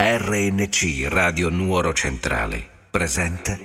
RNC Radio Nuoro Centrale. Presenta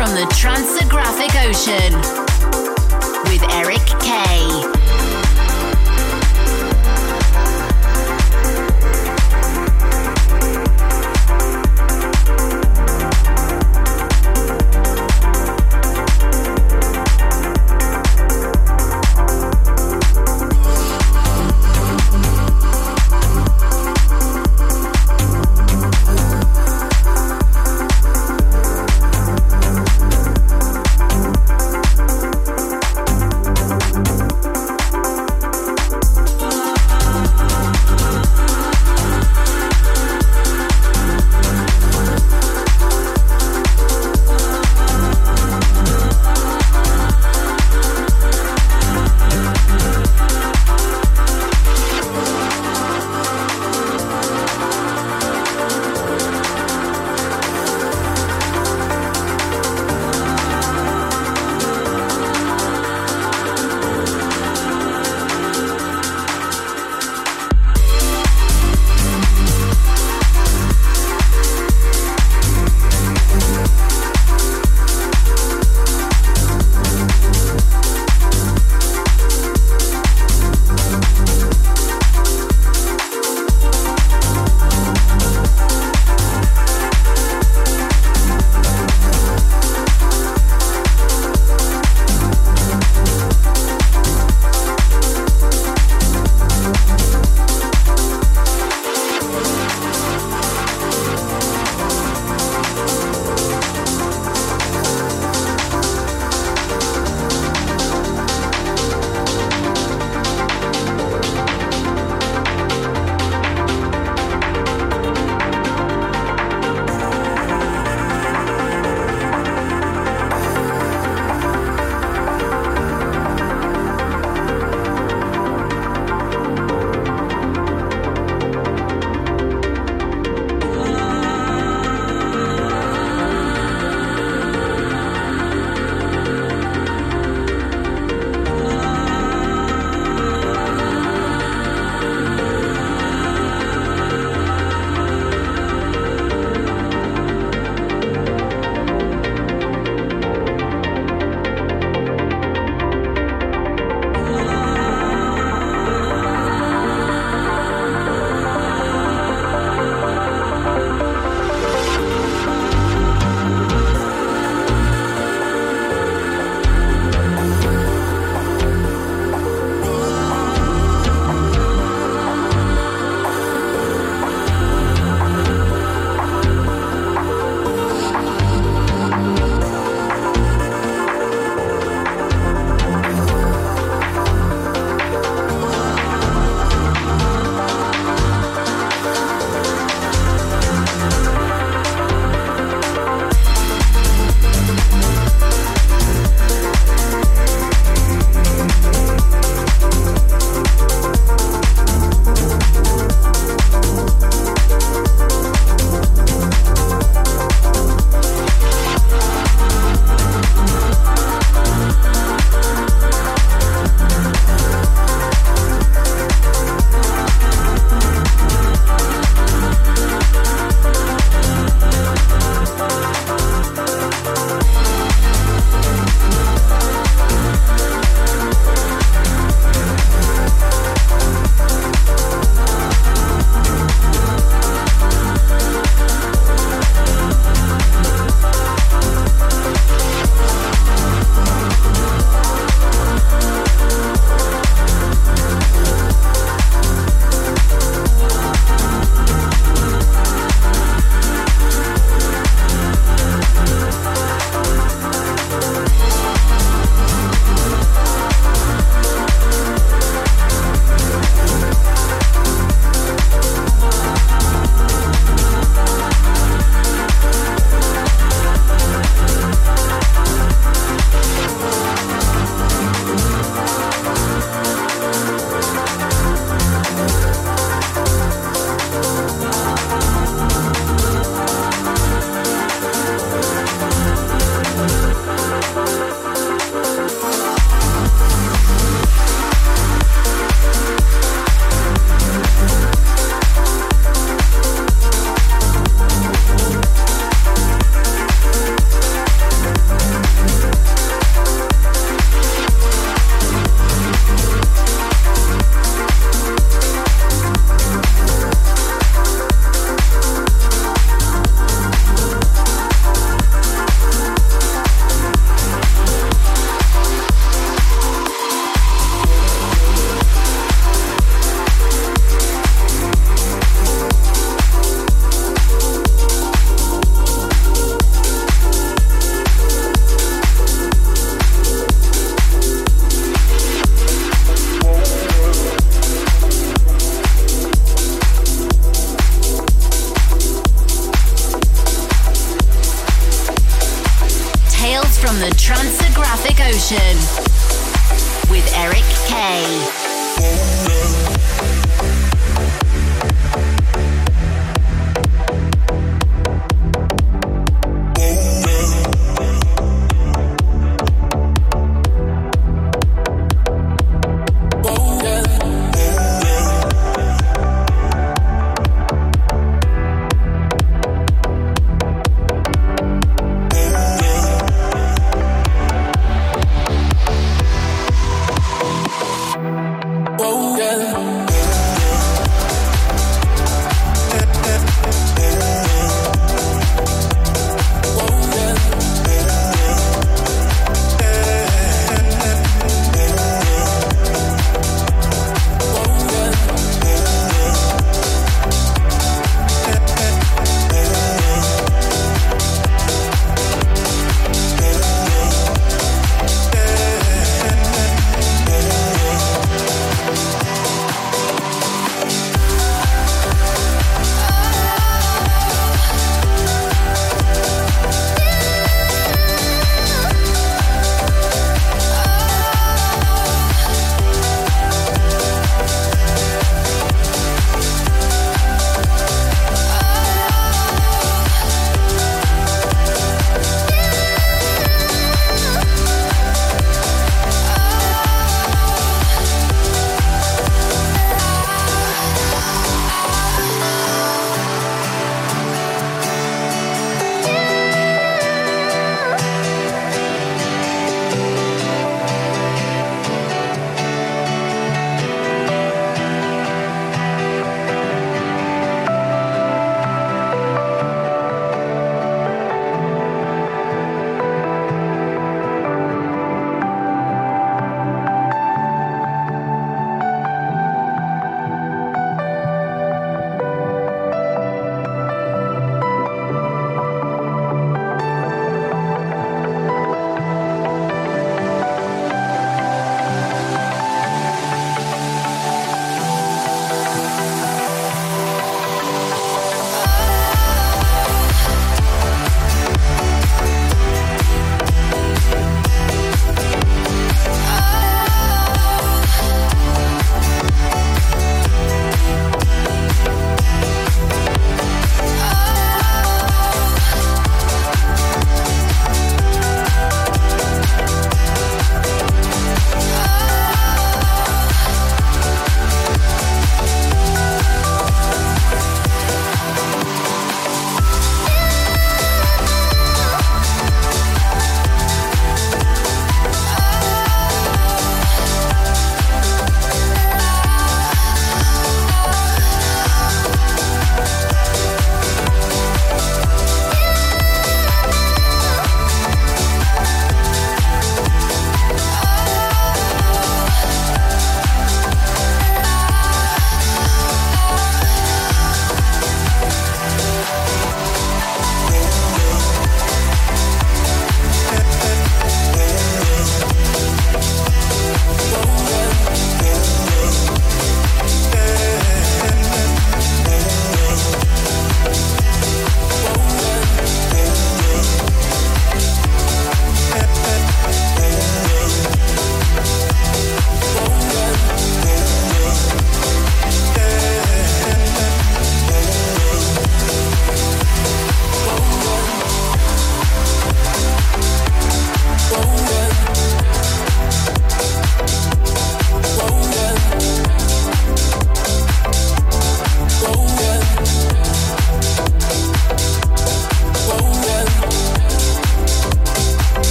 from the Tranceographic Ocean with Eric Kay.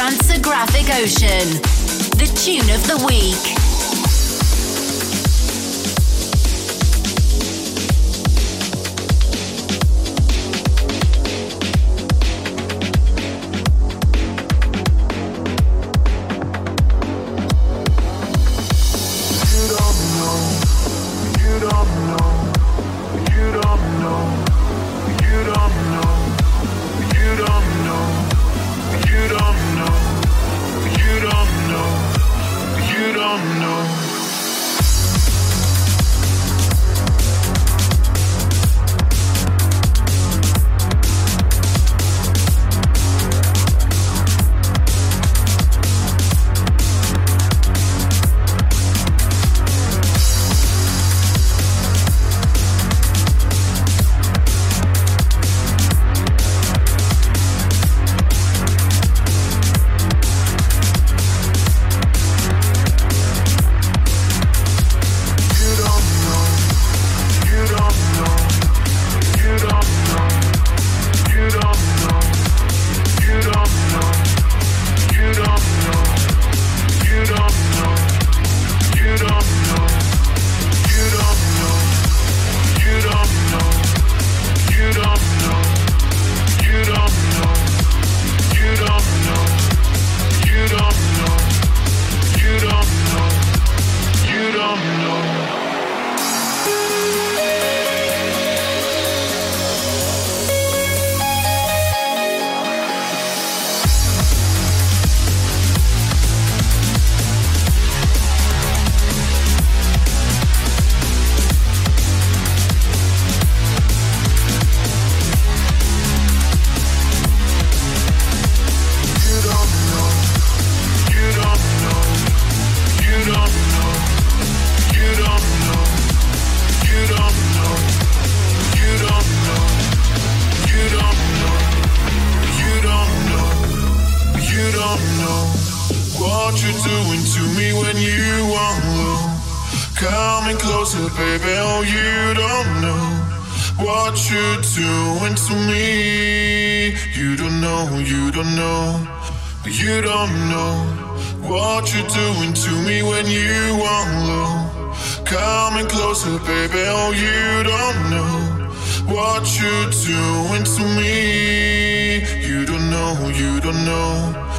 Tranceographic Ocean. The tune of the week. don't know what you're doing to me when you won't look. Coming closer, baby. Oh, you don't know what you're doing to me. You don't know, you don't know, you don't know what you're doing to me when you won't look. Coming closer, baby. Oh, you don't know what you're doing to me. You don't know, you don't know.